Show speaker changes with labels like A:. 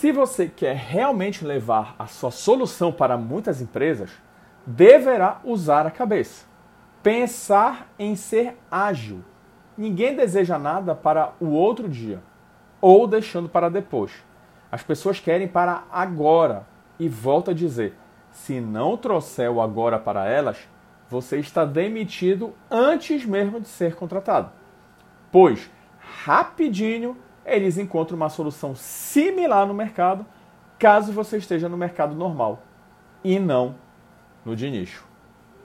A: Se você quer realmente levar a sua solução para muitas empresas, deverá usar a cabeça. Pensar em ser ágil. Ninguém deseja nada para o outro dia ou deixando para depois. As pessoas querem para agora. E volto a dizer: se não trouxer o agora para elas, você está demitido antes mesmo de ser contratado. Pois, rapidinho, eles encontram uma solução similar no mercado, caso você esteja no mercado normal e não no de nicho.